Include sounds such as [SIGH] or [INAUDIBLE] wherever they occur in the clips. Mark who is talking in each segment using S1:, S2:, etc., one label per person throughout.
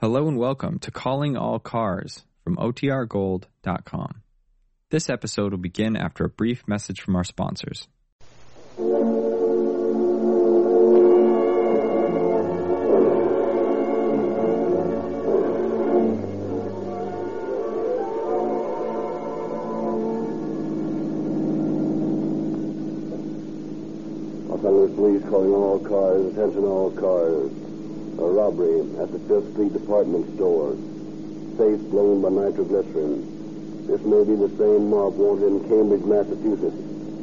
S1: Hello and welcome to Calling All Cars from OTRGold.com. This episode will begin after a brief message from our sponsors.
S2: Los Police calling all cars, attention all cars. A robbery at the Fifth Street department store. Safe blown by nitroglycerin. This may be the same mob wanted in Cambridge, Massachusetts,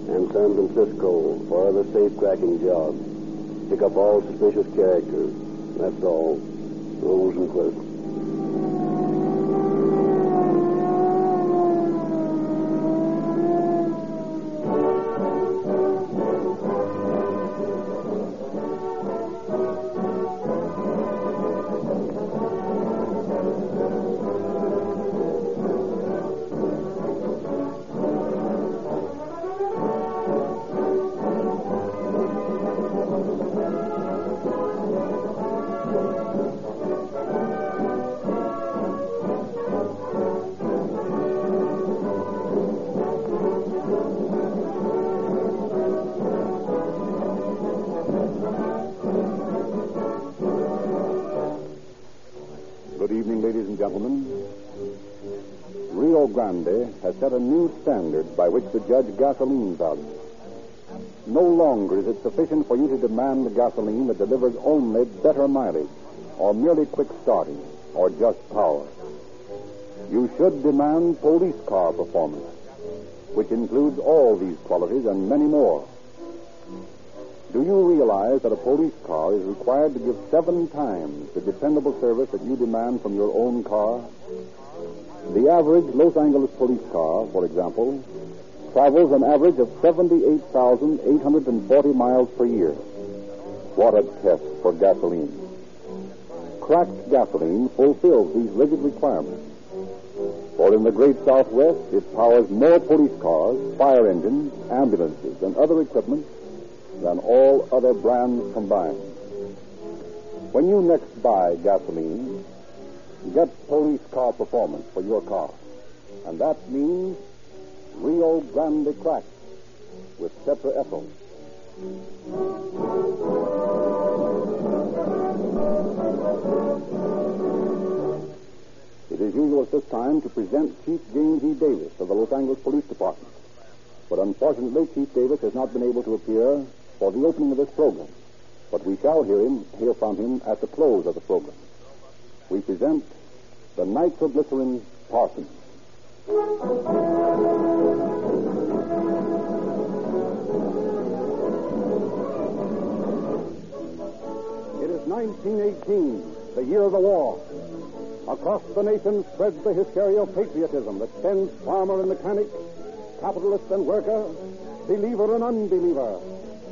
S2: and San Francisco for other safe cracking jobs. Pick up all suspicious characters. That's all. Rosenquist.
S3: Set a new standard by which to judge gasoline value. No longer is it sufficient for you to demand the gasoline that delivers only better mileage, or merely quick starting, or just power. You should demand police car performance, which includes all these qualities and many more. Do you realize that a police car is required to give seven times the dependable service that you demand from your own car? The average Los Angeles police car, for example, travels an average of 78,840 miles per year. What a test for gasoline. Cracked gasoline fulfills these rigid requirements. For in the great Southwest, it powers more police cars, fire engines, ambulances, and other equipment than all other brands combined. When you next buy gasoline, get police car performance for your car. And that means Rio Grande Crack with tetraethyl. It is usual at this time to present Chief James E. Davis of the Los Angeles Police Department. But unfortunately, Chief Davis has not been able to appear for the opening of this program. But we shall hear him hear from him at the close of the program. We present the nitroglycerin Parson. It is 1918, the year of the war. Across the nation spreads the hysteria of patriotism that sends farmer and mechanic, capitalist and worker, believer and unbeliever,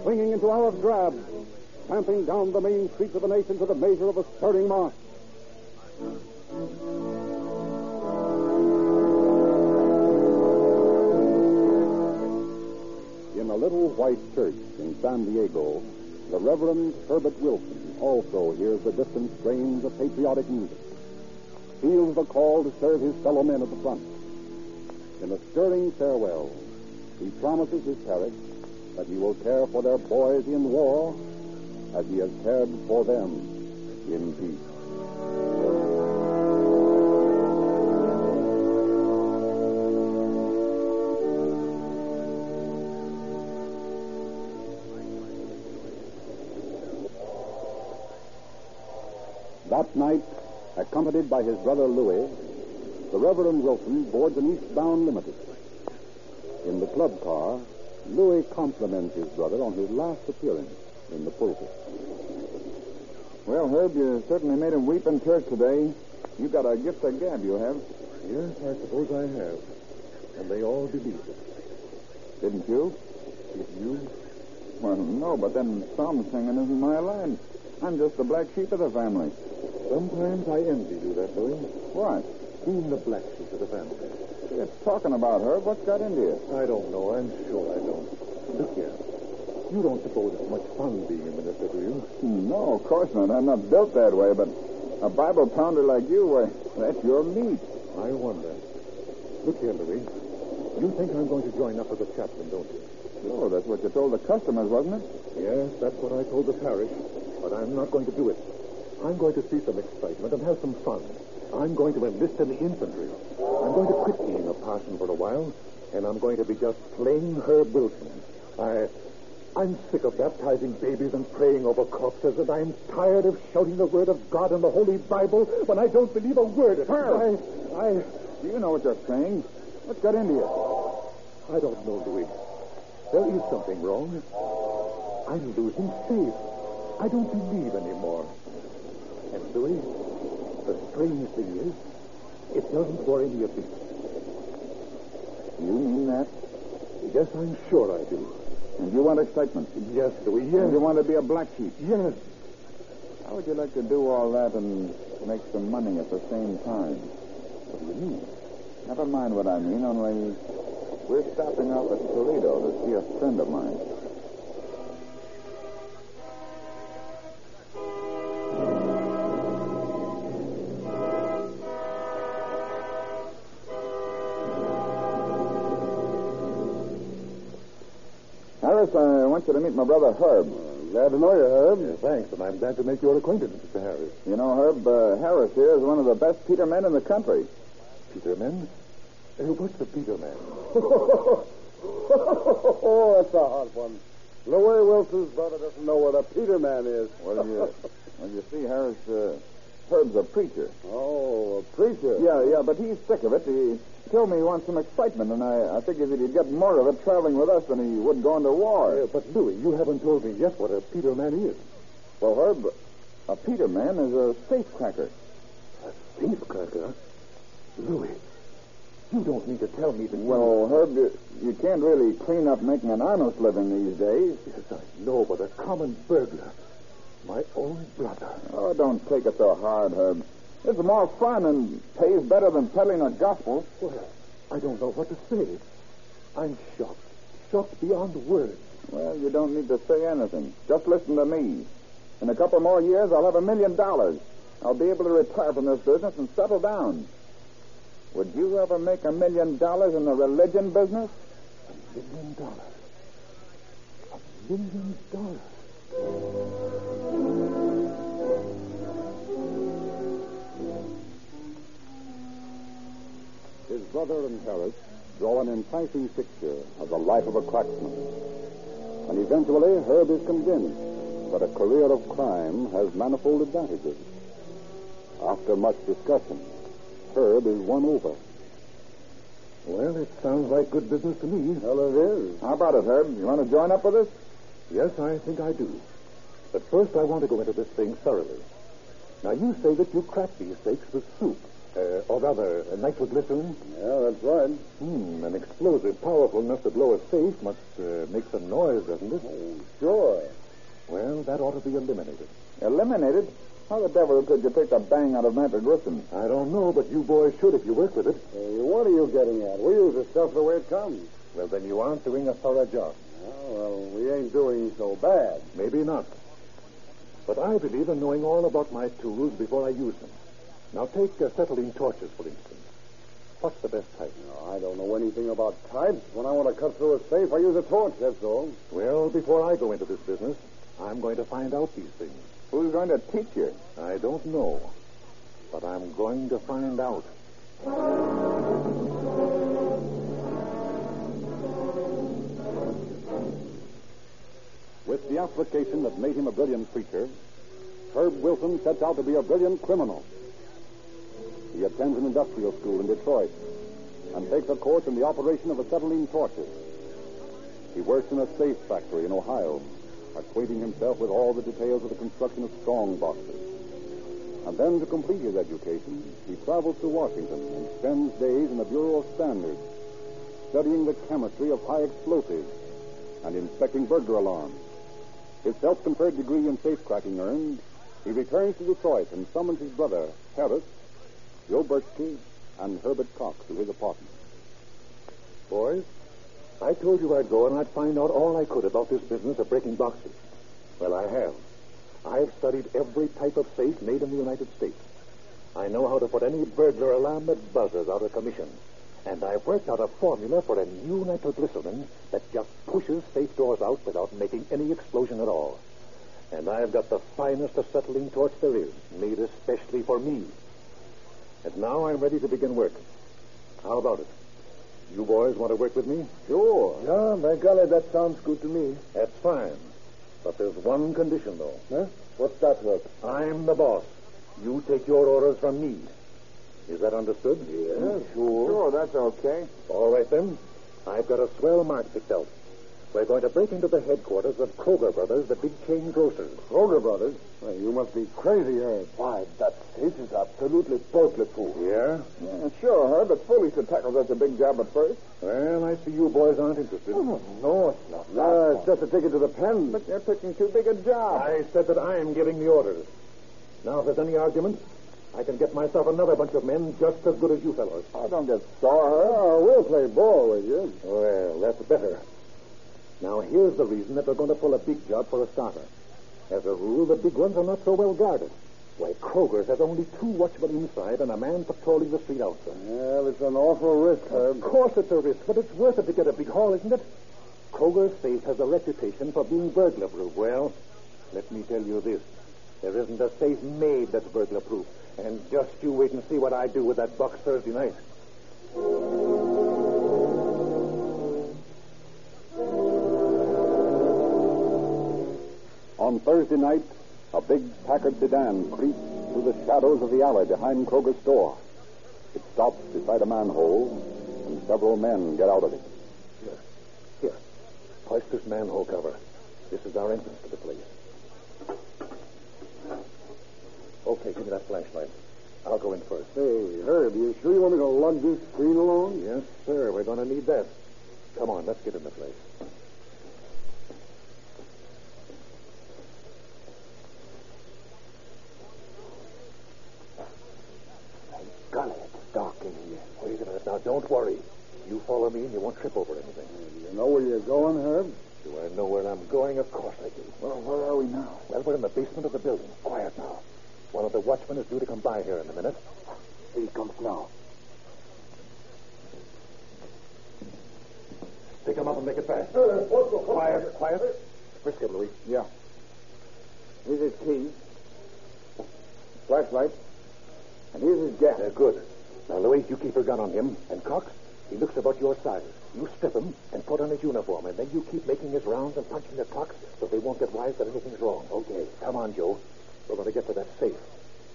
S3: swinging into our drabs, tramping down the main streets of the nation to the measure of a stirring march. In a little white church in San Diego, the Reverend Herbert Wilson also hears the distant strains of patriotic music, feels the call to serve his fellow men at the front. In a stirring farewell, he promises his parish that he will care for their boys in war as he has cared for them in peace. That night, accompanied by his brother Louis, the Reverend Wilson boards an eastbound limited. In the club car, Louis compliments his brother on his last appearance in the pulpit.
S4: Well, Herb, you certainly made him weep in church today. You got a gift of gab, you have.
S5: Yes, I suppose I have. And they all believe it.
S4: Didn't you?
S5: Did you?
S4: Well, no, but then psalm singing isn't my line. I'm just the black sheep of the family.
S5: Sometimes I envy you that, Louis.
S4: What?
S5: Being the black sheep of the family.
S4: You're talking about her. What's got into you?
S5: I don't know. I'm sure I don't. Look here. You don't suppose it's much fun being a minister, do you?
S4: No, of course not. I'm not built that way, but A Bible pounder like you, why, that's your meat.
S5: I wonder. Look here, Louis. You think I'm going to join up as a chaplain, don't you?
S4: Sure, that's what you told the customers, wasn't it?
S5: Yes, that's what I told the parish. But I'm not going to do it. I'm going to see some excitement and have some fun. I'm going to enlist in the infantry. I'm going to quit being a parson for a while, and I'm going to be just plain Herb Wilson. I, I'm sick of baptizing babies and praying over corpses, and I'm tired of shouting the word of God in the Holy Bible when I don't believe a word of it.
S4: Herb!
S5: I, I,
S4: Do you know what you're saying? What's got into you?
S5: I don't know, Louis. There is something wrong. I'm losing faith. I don't believe anymore. And Louis, the strange thing is, it doesn't worry me a bit.
S4: You mean that?
S5: Yes, I'm sure I do.
S4: And you want excitement?
S5: Yes, Louis,
S4: And
S5: yes.
S4: you want to be a black sheep?
S5: Yes.
S4: How would you like to do all that and make some money at the same time?
S5: What do you mean?
S4: Never mind what I mean, only we're stopping off at Toledo to see a friend of mine. I want you to meet my brother Herb.
S2: Glad to know you, Herb.
S5: Yes, thanks, and I'm glad to make your acquaintance, Mr. Harris.
S4: You know, Herb, uh, Harris here is one of the best Peter men in the country.
S5: Peterman? Uh, what's the Peterman? [LAUGHS]
S2: oh, that's a hard one. Louis Wilson's brother doesn't know what a Peter man is.
S4: Well, you, [LAUGHS] well, you see, Harris, uh, Herb's a preacher.
S2: Oh, a preacher.
S4: Yeah, yeah, but he's sick of it. He told me he wants some excitement, and I, I figured that he'd get more of it traveling with us than he would going to war.
S5: Uh, but, Louis, you haven't told me yet what a Peter man is.
S4: Well, Herb, a Peter man is a safecracker.
S5: A safecracker? Louis, you don't mean to tell me that you-
S4: Well, Herb, you, you can't really clean up making an honest living these days.
S5: Yes, I know, but a common burglar. My own brother.
S4: Oh, don't take it so hard, Herb. It's more fun and pays better than peddling a gospel.
S5: Well, I don't know what to say. I'm shocked. Shocked beyond words.
S4: Well, you don't need to say anything. Just listen to me. In a couple more years, I'll have a million dollars. I'll be able to retire from this business and settle down. Would you ever make a million dollars in the religion business?
S5: A million dollars. A million dollars.
S3: Brother and Harris draw an enticing picture of the life of a cracksman. And eventually, Herb is convinced that a career of crime has manifold advantages. After much discussion, Herb is won over.
S5: Well, it sounds like good business to me.
S2: Well, it is.
S4: How about it, Herb? You want to join up with us?
S5: Yes, I think I do. But first, I want to go into this thing thoroughly. Now, you say that you crack these steaks with soup, uh, or rather, uh, nitroglycerin.
S2: Yeah, that's right.
S5: Hmm, an explosive powerful enough to blow a safe must uh, make some noise, doesn't it?
S2: Oh, sure.
S5: Well, that ought to be eliminated.
S4: Eliminated? How the devil could you take the bang out of nitroglycerin?
S5: I don't know, but you boys should if you work with it.
S2: Hey, what are you getting at? We use the stuff the way it comes.
S5: Well, then you aren't doing a thorough job.
S2: Oh, well, we ain't doing so bad.
S5: Maybe not. But I believe in knowing all about my tools before I use them. Now, take uh, acetylene torches, for instance. What's the best type?
S2: No, I don't know anything about types. When I want to cut through a safe, I use a torch, that's all.
S5: Well, before I go into this business, I'm going to find out these things.
S4: Who's going to teach you?
S5: I don't know, but I'm going to find out.
S3: With the application that made him a brilliant preacher, Herb Wilson sets out to be a brilliant criminal. He attends an industrial school in Detroit and takes a course in the operation of acetylene torches. He works in a safe factory in Ohio, acquainting himself with all the details of the construction of strong boxes. And then, to complete his education, he travels to Washington and spends days in the Bureau of Standards, studying the chemistry of high explosives and inspecting burglar alarms. His self-conferred degree in safecracking earned, he returns to Detroit and summons his brother, Harris, Joe Birchke, and Herbert Cox to his apartment.
S5: Boys, I told you I'd go and I'd find out all I could about this business of breaking boxes. Well, I have. I've studied every type of safe made in the United States. I know how to put any burglar alarm that buzzes out of commission. And I've worked out a formula for a new nitroglycerin that just pushes safe doors out without making any explosion at all. And I've got the finest acetylene torch there is, made especially for me. And now I'm ready to begin work. How about it? You boys want to work with me?
S2: Sure. Yeah, by golly, that sounds good to me.
S5: That's fine. But there's one condition, though.
S2: Huh? What's that, work?
S5: I'm the boss. You take your orders from me. Is that understood?
S2: Yeah, hmm. sure.
S4: Sure, that's okay.
S5: All right, then. I've got a swell mark picked out. We're going to break into the headquarters of Kroger Brothers, the big chain grocers.
S2: Kroger Brothers? Well, you must be crazy, Herb. Why, that safe is absolutely burglar-proof.
S5: Yeah?
S4: Yeah, sure, Herb. It's foolish to tackle such a big job at first.
S5: Well, I see you boys aren't interested.
S2: Oh, no, it's not. No, it's just a ticket to the pen.
S4: But you're picking too big a job.
S5: I said that I'm giving the orders. Now, if there's any argument, I can get myself another bunch of men just as good as you fellows.
S4: I don't get sore.
S2: Oh, we'll play ball with you.
S5: Well, that's better. Now, here's the reason that we're going to pull a big job for a starter. As a rule, the big ones are not so well guarded. Why, Kroger's has only two watchmen inside and a man patrolling the street outside.
S2: Well, it's an awful risk, Herb.
S5: Of course it's a risk, but it's worth it to get a big haul, isn't it? Kroger's safe has a reputation for being burglar-proof. Well, let me tell you this. There isn't a safe made that's burglar-proof. And just you wait and see what I do with that box Thursday night.
S3: On Thursday night, a big Packard sedan creeps through the shadows of the alley behind Kroger's store. It stops beside a manhole, and several men get out of it.
S5: Here. Here. Hoist this manhole cover. This is our entrance to the place. Okay, give me that flashlight. I'll go in first.
S2: Hey, Herb, you sure you want me to lug this screen along?
S5: Yes, sir. We're going to need that. Come on, let's get in the place.
S2: Golly, it's dark in here.
S5: Wait a minute now. Don't worry. You follow me and you won't trip over anything.
S2: You know where you're going, Herb?
S5: Do I know where I'm going? Of course I do.
S2: Well, where are we now?
S5: Well, we're in the basement of the building. Quiet now. One of the watchmen is due to come by here in a minute.
S2: He comes now.
S5: Pick him up and make it fast.
S2: Uh,
S5: Quiet, quiet. Frisk him, Louis.
S4: Yeah. Here's his key. Flashlight. And here's his gas.
S5: Uh, good. Now, Louis, you keep your gun on him. And Cox, he looks about your size. You strip him and put on his uniform, and then you keep making his rounds and punching the clocks so they won't get wise that anything's wrong. Okay. Come on, Joe. We're going to get to that safe.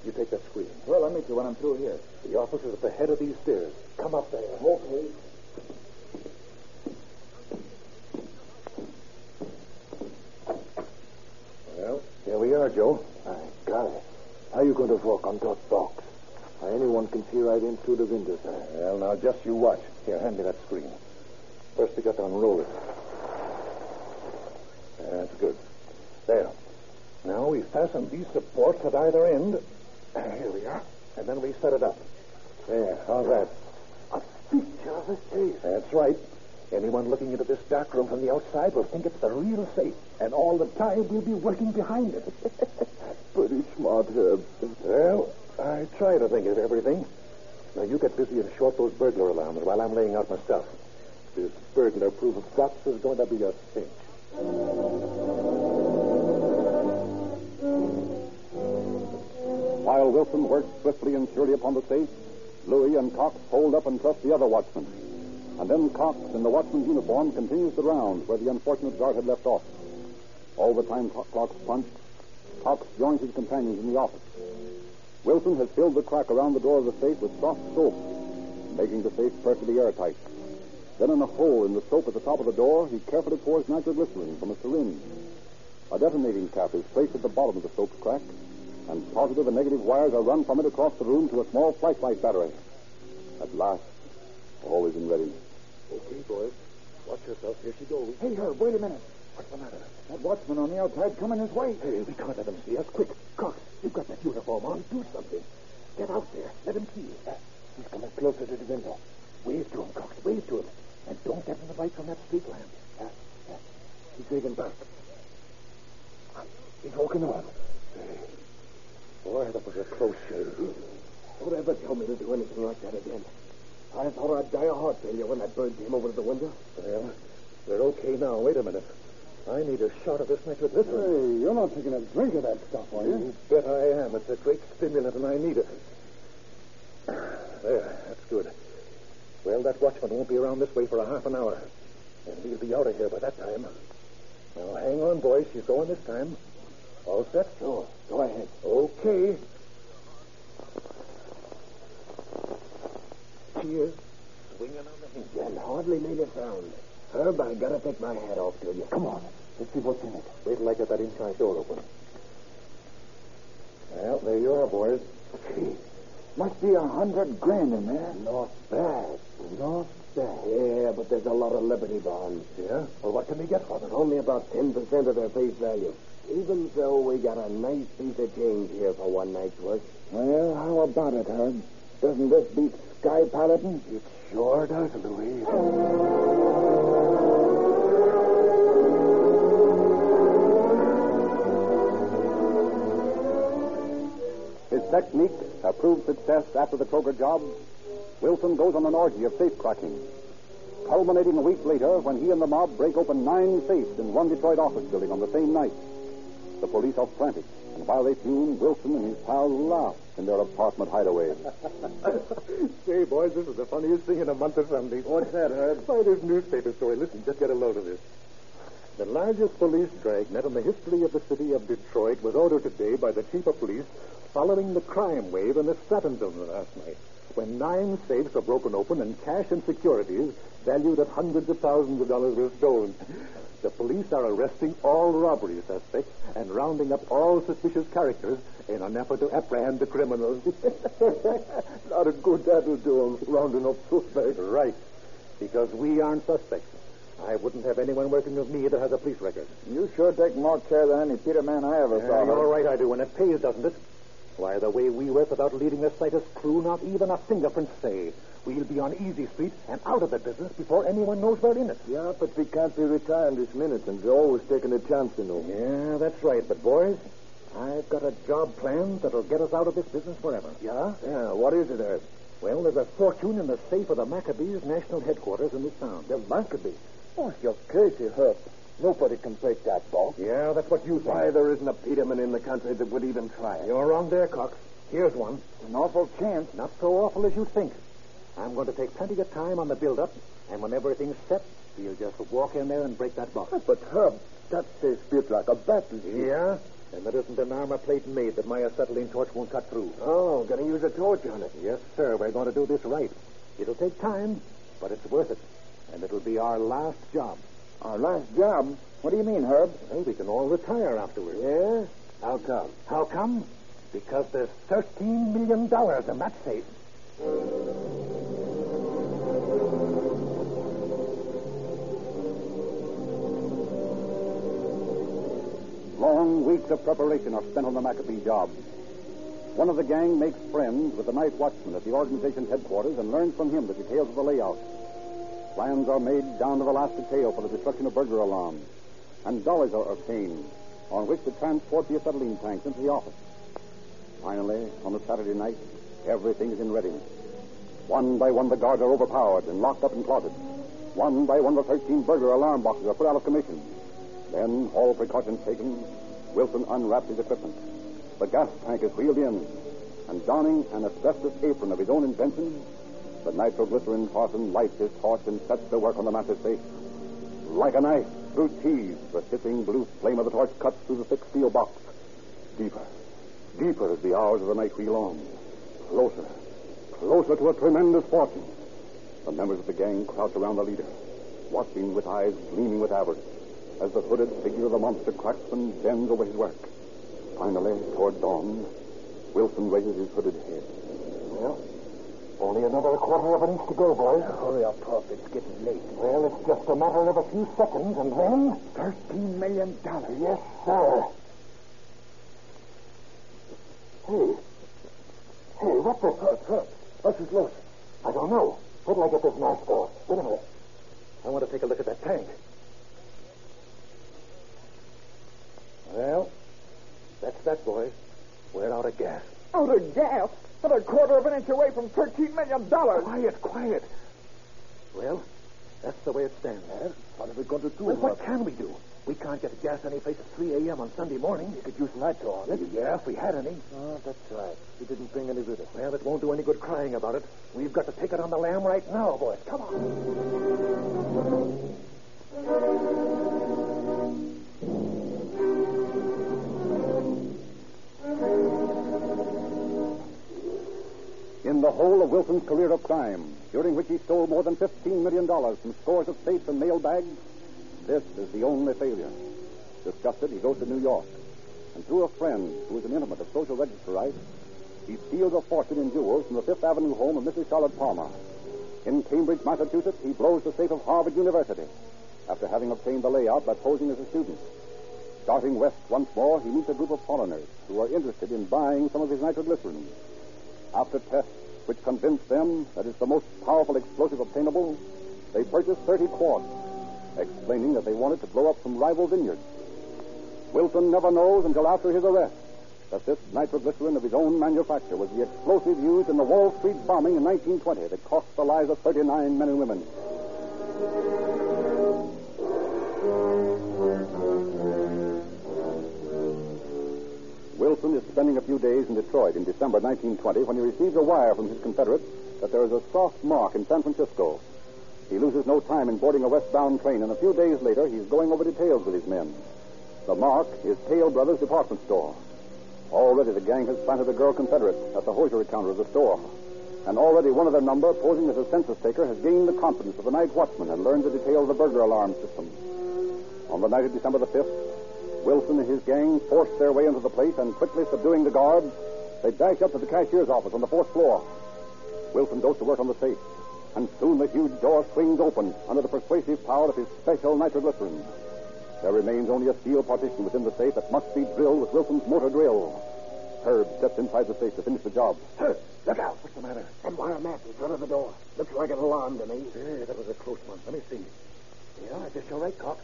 S5: You take that screen.
S4: Well, I'll meet you when I'm through here.
S5: The office is at the head of these stairs. Come up there.
S2: Okay.
S5: Well, here we are, Joe.
S2: My golly. How you going to walk on that box? Anyone can see right in through the windows there.
S5: Well, now, just you watch. Here, hand me that screen. First, we got to unroll it. That's good. There. Now, we fasten these supports at either end. [CLEARS THROAT] Here we are. And then we set it up. There. How's that?
S2: A picture of a safe.
S5: That's right. Anyone looking into this dark room from the outside will think it's the real safe. And all the time, we'll be working behind it. [LAUGHS]
S2: Pretty smart, Herb.
S5: well, I try to think of everything. Now, you get busy and short those burglar alarms while I'm laying out my stuff. This burglar-proof of box is going to be a cinch.
S3: While Wilson works swiftly and surely upon the safe, Louis and Cox hold up and trust the other watchman. And then Cox, in the watchman's uniform, continues the rounds where the unfortunate guard had left off. All the time clock- Cox punched, Cox joins his companions in the office. Wilson has filled the crack around the door of the safe with soft soap, making the safe perfectly airtight. Then in a hole in the soap at the top of the door, he carefully pours nitroglycerin from a syringe. A detonating cap is placed at the bottom of the soap's crack, and positive and negative wires are run from it across the room to a small flashlight battery. At last, all is in readiness.
S5: Okay, boys. Watch yourself. Here she goes.
S4: Hey, Herb, wait a minute.
S5: What's the matter?
S4: That watchman on the outside coming his way.
S5: Hey, we can't let him see us. Quick, Cox, you've got that uniform on. Do something. Get out there. Let him see you.
S2: Uh, he's coming closer to the window.
S5: Wave to him, Cox. Wave to him. And don't get in the light from that street lamp.
S2: Yeah, yeah. He's waving back. He's walking on.
S5: Boy, that was a close shave.
S6: Don't ever tell me to do anything like that again. I thought I'd die of heart failure when that bird came over to the window.
S5: Well, we're okay now. Wait a minute. I need a shot of this nitroglycerin.
S3: Hey, you're not taking a drink of that stuff, are you?
S5: You bet I am. It's a great stimulant, and I need it. There, that's good. Well, that watchman won't be around this way for a half an hour. And we'll be out of here by that time. Now, hang on, boys. She's going this time. All set?
S6: Sure. Go ahead.
S5: Okay. Cheers. Swinging on the hinge.
S6: And hardly made a sound. Herb, I gotta take my hat off to you.
S5: Come on. Let's see what's in it. Wait till I get that inside door open. Well, there you are, boys.
S4: Gee, must be a hundred grand in there.
S6: Not bad. Not bad. Yeah, but there's a lot of Liberty bonds.
S5: Yeah? Well, what can we get for them?
S6: Only about 10% of their face value. Even so, we got a nice piece of change here for one night's work.
S4: Well, how about it, Herb? Doesn't this beat sky piloting?
S6: It sure does, Louise.
S3: His technique a proved success after the Kroger job. Wilson goes on an orgy of safe cracking, culminating a week later when he and the mob break open nine safes in one Detroit office building on the same night. The police are frantic, and while they fume, Wilson and his pals laugh in their apartment hideaway. [LAUGHS]
S5: Say, boys, this is the funniest thing in a month of Sundays.
S6: What's that, Herb?
S5: Why, this newspaper story. Listen, just get a load of this. The largest police dragnet in the history of the city of Detroit was ordered today by the chief of police following the crime wave in the Stratton building last night, when nine safes were broken open and cash and securities valued at hundreds of thousands of dollars were stolen. The police are arresting all robbery suspects and rounding up all suspicious characters in an effort to apprehend the criminals. [LAUGHS]
S6: Not a good that'll do 'em, rounding up suspects.
S5: right. Because we aren't suspects. I wouldn't have anyone working with me that has a police record.
S4: You sure take more care than any Peter man I ever saw.
S5: Yeah, you're right, I do, and it pays, doesn't it? Why, the way we work without leaving the slightest clue, not even a fingerprint say. We'll be on Easy Street and out of the business before anyone knows we're in it.
S6: Yeah, but we can't be retiring this minute, and we're always taking a chance, you know.
S5: Yeah, that's right. But, boys, I've got a job planned that'll get us out of this business forever.
S6: Yeah? Yeah, what is it, Herb?
S5: Well, there's a fortune in the safe of the Maccabees national headquarters in this town.
S6: The Maccabee. Oh, you're crazy, Herb. Nobody can break that vault.
S5: Yeah, that's what you think.
S6: Why, there isn't a Peterman in the country that would even try it.
S5: You're wrong there, Cox. Here's one.
S4: An awful chance.
S5: Not so awful as you think. I'm going to take plenty of time on the build-up, and when everything's set, we'll just walk in there and break that box.
S6: But, Herb, that safe built like a battleship.
S5: Yeah? And there isn't an armor plate made that my acetylene torch won't cut through.
S6: Oh, gonna use a torch on it.
S5: Yes, sir. We're going to do this right. It'll take time, but it's worth it. And it'll be our last job.
S4: Our last job? What do you mean, Herb?
S5: Well, we can all retire afterwards.
S6: Yeah? How come?
S5: How come? Because there's $13 million in that safe.
S3: Long weeks of preparation are spent on the Maccabee job. One of the gang makes friends with the night watchman at the organization's headquarters and learns from him the details of the layout. Plans are made down to the last detail for the destruction of burglar alarms, and dollars are obtained on which to transport the acetylene tanks into the office. Finally, on the Saturday night, everything is in readiness. One by one, the guards are overpowered and locked up in closets. One by one, the 13 burglar alarm boxes are put out of commission. Then, all precautions taken, Wilson unwraps his equipment. The gas tank is wheeled in, and donning an asbestos apron of his own invention, the nitroglycerin parson lights his torch and sets to work on the massive safe. Like a knife through cheese, the hissing blue flame of the torch cuts through the thick steel box. Deeper, deeper as the hours of the night wheel on. Closer, closer to a tremendous fortune. The members of the gang crouch around the leader, watching with eyes gleaming with avarice as the hooded figure of the monster cracks and bends over his work. Finally, toward dawn, Wilson raises his hooded head.
S5: Well, only another quarter of an inch to go, boys.
S6: Hurry up, Puff. It's getting late.
S5: Well, it's just a matter of a few seconds, and then...
S4: Thirteen million dollars.
S5: Yes, sir. Hey. Hey, what the...
S6: Puff, Puff. What's this loose?
S5: I don't know. What'll I get this mask for? Wait a minute. I want to take a look at that tank. Well, that's that, boys. We're out of gas.
S7: Out of gas?
S4: But a quarter of an inch away from $13 million.
S5: Quiet, quiet. Well, that's the way it stands.
S6: Well, what are we going to do?
S5: Well, what can we do? We can't get a gas any place at 3 a.m. on Sunday morning.
S6: We could use nitro on it.
S5: Yeah, if we had any.
S6: Oh, that's right. We didn't bring any with us.
S5: Well, it won't do any good crying about it. We've got to take it on the lamb right now, boys. Come on.
S3: Whole of Wilson's career of crime, during which he stole more than $15 million from scores of safes and mail bags, this is the only failure. Disgusted, he goes to New York. And through a friend who is an intimate of social register rights, he steals a fortune in jewels from the Fifth Avenue home of Mrs. Charlotte Palmer. In Cambridge, Massachusetts, he blows the safe of Harvard University after having obtained the layout by posing as a student. Starting west once more, he meets a group of foreigners who are interested in buying some of his nitroglycerin. After tests which convinced them that it's the most powerful explosive obtainable, they purchased 30 quarts, explaining that they wanted to blow up some rival vineyards. Wilson never knows until after his arrest that this nitroglycerin of his own manufacture was the explosive used in the Wall Street bombing in 1920 that cost the lives of 39 men and women. Detroit in December 1920 when he receives a wire from his Confederates that there is a soft mark in San Francisco. He loses no time in boarding a westbound train, and a few days later he's going over details with his men. The mark is Hale Brothers Department Store. Already the gang has planted a girl Confederate at the hosiery counter of the store. And already one of their number, posing as a census taker, has gained the confidence of the night watchman and learned the details of the burglar alarm system. On the night of December the 5th, Wilson and his gang force their way into the place and quickly subduing the guards, they dash up to the cashier's office on the fourth floor. Wilson goes to work on the safe, and soon the huge door swings open under the persuasive power of his special nitroglycerin. There remains only a steel partition within the safe that must be drilled with Wilson's motor drill. Herb steps inside the safe to finish the job.
S5: Hey, look out. What's the matter?
S6: Some wire mat in front of the door. Looks like an alarm to me.
S5: Yeah, that was a close one. Let me see. Yeah, I guess you're right, Cox.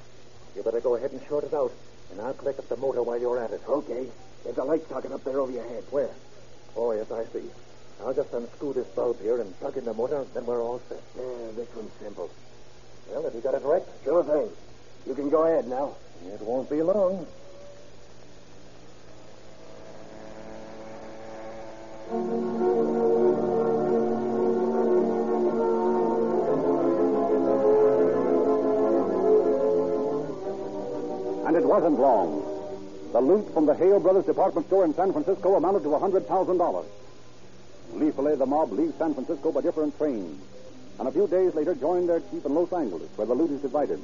S5: You better go ahead and short it out, and I'll collect up the motor while you're at it.
S6: Okay. There's a light socket up there over your head.
S5: Where? Oh, yes, I see. I'll just unscrew this bulb here and plug in the motor, then we're all set.
S6: Yeah, this one's simple.
S5: Well, have you got it right?
S6: Sure thing. You can go ahead now.
S5: It won't be long.
S3: And it wasn't long. The loot from the Hale Brothers department store in San Francisco amounted to $100,000. Gleefully, the mob leaves San Francisco by different trains, and a few days later join their chief in Los Angeles, where the loot is divided.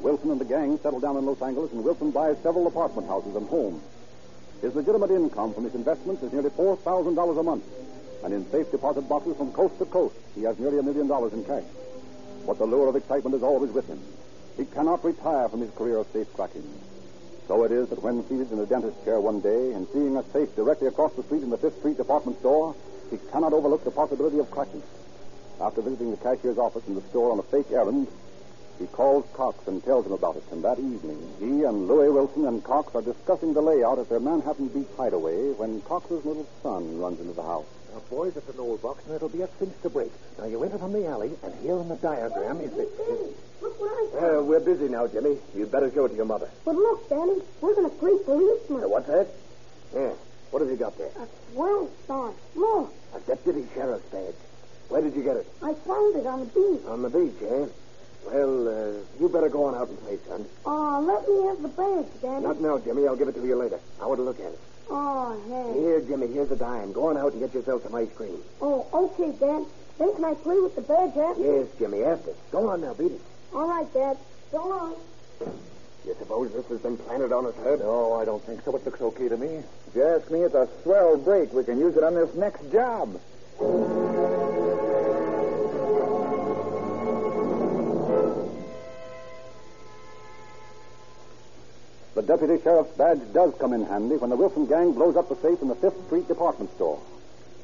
S3: Wilson and the gang settle down in Los Angeles, and Wilson buys several apartment houses and homes. His legitimate income from his investments is nearly $4,000 a month, and in safe deposit boxes from coast to coast, he has nearly a million dollars in cash. But the lure of excitement is always with him. He cannot retire from his career of safe cracking. So it is that when seated in a dentist's chair one day and seeing a safe directly across the street in the Fifth Street department store, he cannot overlook the possibility of cracking. After visiting the cashier's office in the store on a fake errand, he calls Cox and tells him about it. And that evening, he and Louis Wilson and Cox are discussing the layout at their Manhattan Beach hideaway when Cox's little son runs into the house.
S5: Now, boys, it's an old box, and it'll be a cinch to break. Now, you enter from the alley, and here in the diagram is the...
S8: Look what I.
S6: Uh, we're busy now, Jimmy. You'd better show it to your mother.
S8: But look, Danny, we're going to great policeman.
S6: Uh, what's that? Yeah. What have you got there?
S8: A swell star. Look,
S6: A deputy sheriff's badge. Where did you get it?
S8: I found it on the beach.
S6: On the beach, eh? Well, uh, you better go on out and play, son.
S8: Oh, let me have the badge, Danny.
S6: Not now, Jimmy. I'll give it to you later. I want to look at it.
S8: Oh, hey.
S6: Here, Jimmy, here's a dime. Go on out and get yourself some ice cream.
S8: Oh, okay, Dad. Then can I play with the badge after?
S6: Yes, Jimmy, after. Go on now, beat it.
S8: All right, Dad. So long.
S6: You suppose this has been planted on us, head?
S5: No, I don't think so. It looks okay to me.
S4: If you ask me, it's a swell break. We can use it on this next job.
S3: Deputy sheriff's badge does come in handy when the Wilson gang blows up the safe in the Fifth Street department store.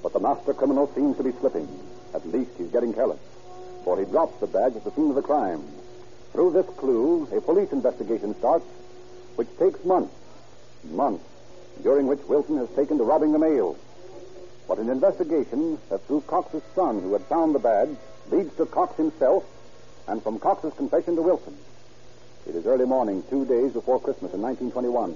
S3: But the master criminal seems to be slipping. At least he's getting careless. For he drops the badge at the scene of the crime. Through this clue, a police investigation starts, which takes months. Months, during which Wilson has taken to robbing the mail. But an investigation that through Cox's son, who had found the badge, leads to Cox himself, and from Cox's confession to Wilson. It is early morning, two days before Christmas in 1921.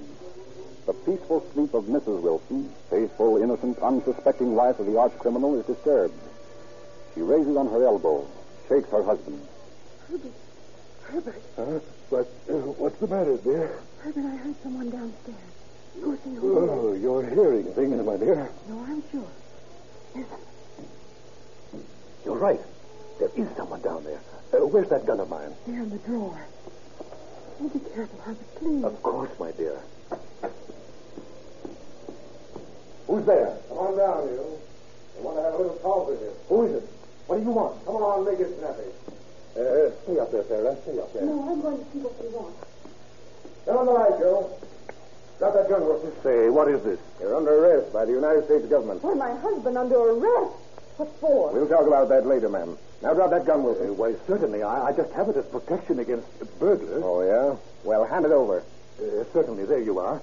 S3: The peaceful sleep of Mrs. Wilson, faithful, innocent, unsuspecting wife of the arch criminal, is disturbed. She raises on her elbow, shakes her husband.
S9: Herbert. Herbert.
S5: Huh? What, uh, what's the matter, dear?
S9: Herbert, I heard someone downstairs. Go see who it is.
S5: Oh, your hearing thing, my dear.
S9: No, I'm sure. Listen.
S5: You're right. There is someone down there. Uh, where's that gun of mine?
S9: There in the drawer. Oh, be careful, Herbert, please.
S5: Of course, my dear. Who's there?
S6: Come on down, you. I want to have a little talk with you.
S5: Who is it? What do you want?
S6: Come on, make it snappy.
S5: Uh, stay up there, Sarah. Stay up there.
S9: No, I'm going to see what they want.
S6: Get on the light, Joe. Got that gun, Wilson.
S5: Say, what is this?
S6: You're under arrest by the United States government.
S9: Why, my husband under arrest. What for?
S6: We'll talk about that later, ma'am. Now drop that gun, Wilson.
S5: Uh, why, certainly. I, I just have it as protection against burglars.
S6: Oh, yeah? Well, hand it over.
S5: Uh, certainly, there you are.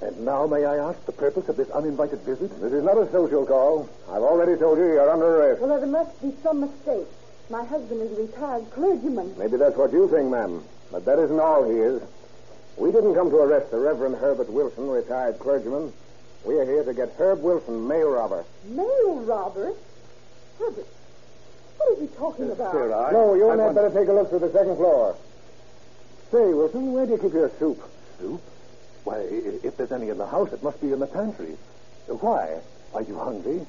S5: And now may I ask the purpose of this uninvited visit?
S6: This is not a social call. I've already told you you're under arrest.
S9: Well, there must be some mistake. My husband is a retired clergyman.
S6: Maybe that's what you think, ma'am. But that isn't all he is. We didn't come to arrest the Reverend Herbert Wilson, retired clergyman. We are here to get Herb Wilson, mail robber.
S9: Mail robber? Herbert, what is he talking about?
S5: Sarah, I...
S6: no, you and
S5: I
S6: I'd better take a look through the second floor. Say, Wilson, where do you keep your soup?
S5: Soup? Why, if there's any in the house, it must be in the pantry. Uh, Why? Are you hungry?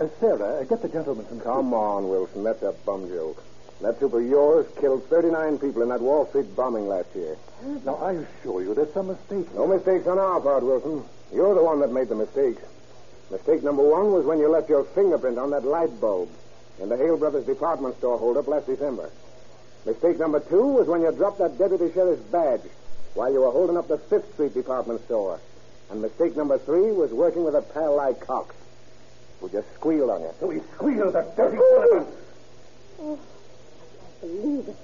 S5: Uh, Sarah, uh, get the gentleman some
S6: Come on, Wilson. That's a bum joke. That soup of yours killed 39 people in that Wall Street bombing last year.
S5: soup. Now, I assure you, there's some mistake.
S6: No mistakes on our part, Wilson. You're the one that made the mistake. Mistake number one was when you left your fingerprint on that light bulb in the Hale Brothers department store holdup last December. Mistake number two was when you dropped that deputy sheriff's badge while you were holding up the Fifth Street department store. And mistake number three was working with a pal like Cox, who just squealed on you.
S5: So he squealed, that dirty son
S9: Oh, I can't believe it.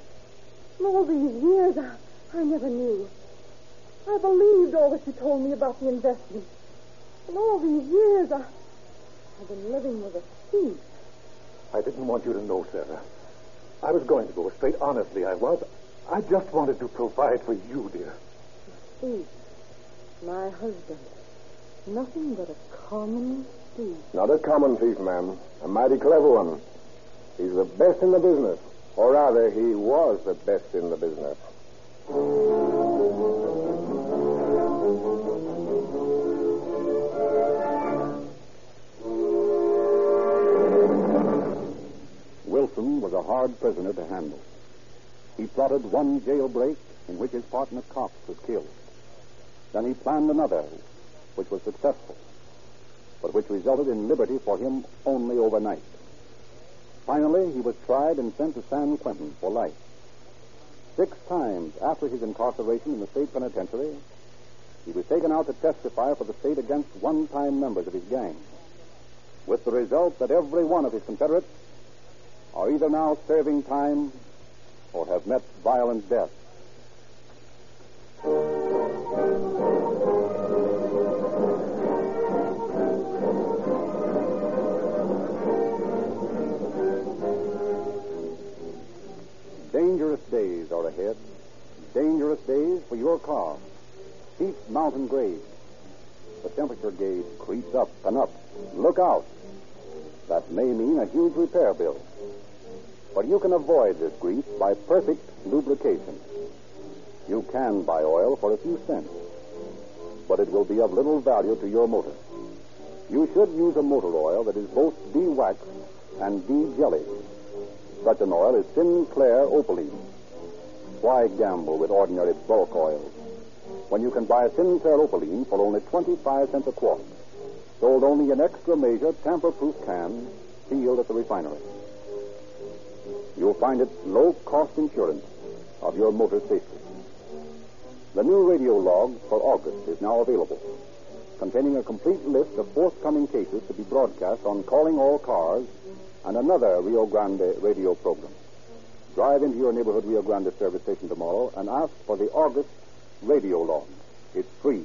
S9: In all these years, I, I never knew. I believed all that you told me about the investment. In all these years, I, I've been living with a thief.
S5: I didn't want you to know, Sarah. I was going to go straight. Honestly, I was. I just wanted to provide for you, dear.
S9: Thief. My husband. Nothing but a common thief.
S6: Not a common thief, ma'am. A mighty clever one. He's the best in the business. Or rather, he was the best in the business.
S3: Was a hard prisoner to handle. He plotted one jailbreak in which his partner Cox was killed. Then he planned another, which was successful, but which resulted in liberty for him only overnight. Finally, he was tried and sent to San Quentin for life. Six times after his incarceration in the state penitentiary, he was taken out to testify for the state against one-time members of his gang, with the result that every one of his confederates are either now serving time or have met violent death. Dangerous days are ahead. Dangerous days for your car. Steep mountain grades. The temperature gauge creeps up and up. Look out. That may mean a huge repair bill. But you can avoid this grease by perfect lubrication. You can buy oil for a few cents, but it will be of little value to your motor. You should use a motor oil that is both de-waxed and de-jellied. Such an oil is Sinclair Opaline. Why gamble with ordinary bulk oils when you can buy Sinclair Opaline for only 25 cents a quart, sold only in extra measure tamper-proof cans sealed at the refinery? You'll find it low cost insurance of your motor safety. The new radio log for August is now available, containing a complete list of forthcoming cases to be broadcast on Calling All Cars and another Rio Grande radio program. Drive into your neighborhood Rio Grande service station tomorrow and ask for the August radio log. It's free.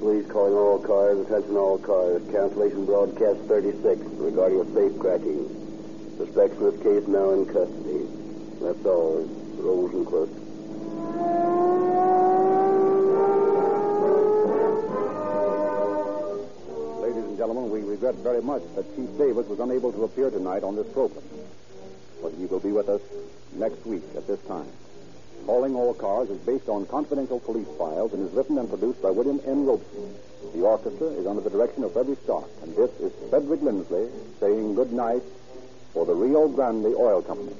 S10: Calling all cars, attention all cars. Cancellation broadcast 36 regarding a safe cracking. Suspects in this case now in custody. That's all. Rosenquist.
S3: Ladies and gentlemen, we regret very much that Chief Davis was unable to appear tonight on this program. But he will be with us next week at this time. Calling All Cars is based on confidential police files and is written and produced by William N. Robson. The orchestra is under the direction of Frederick Stark, and this is Frederick Lindsley saying good night for the Rio Grande Oil Company.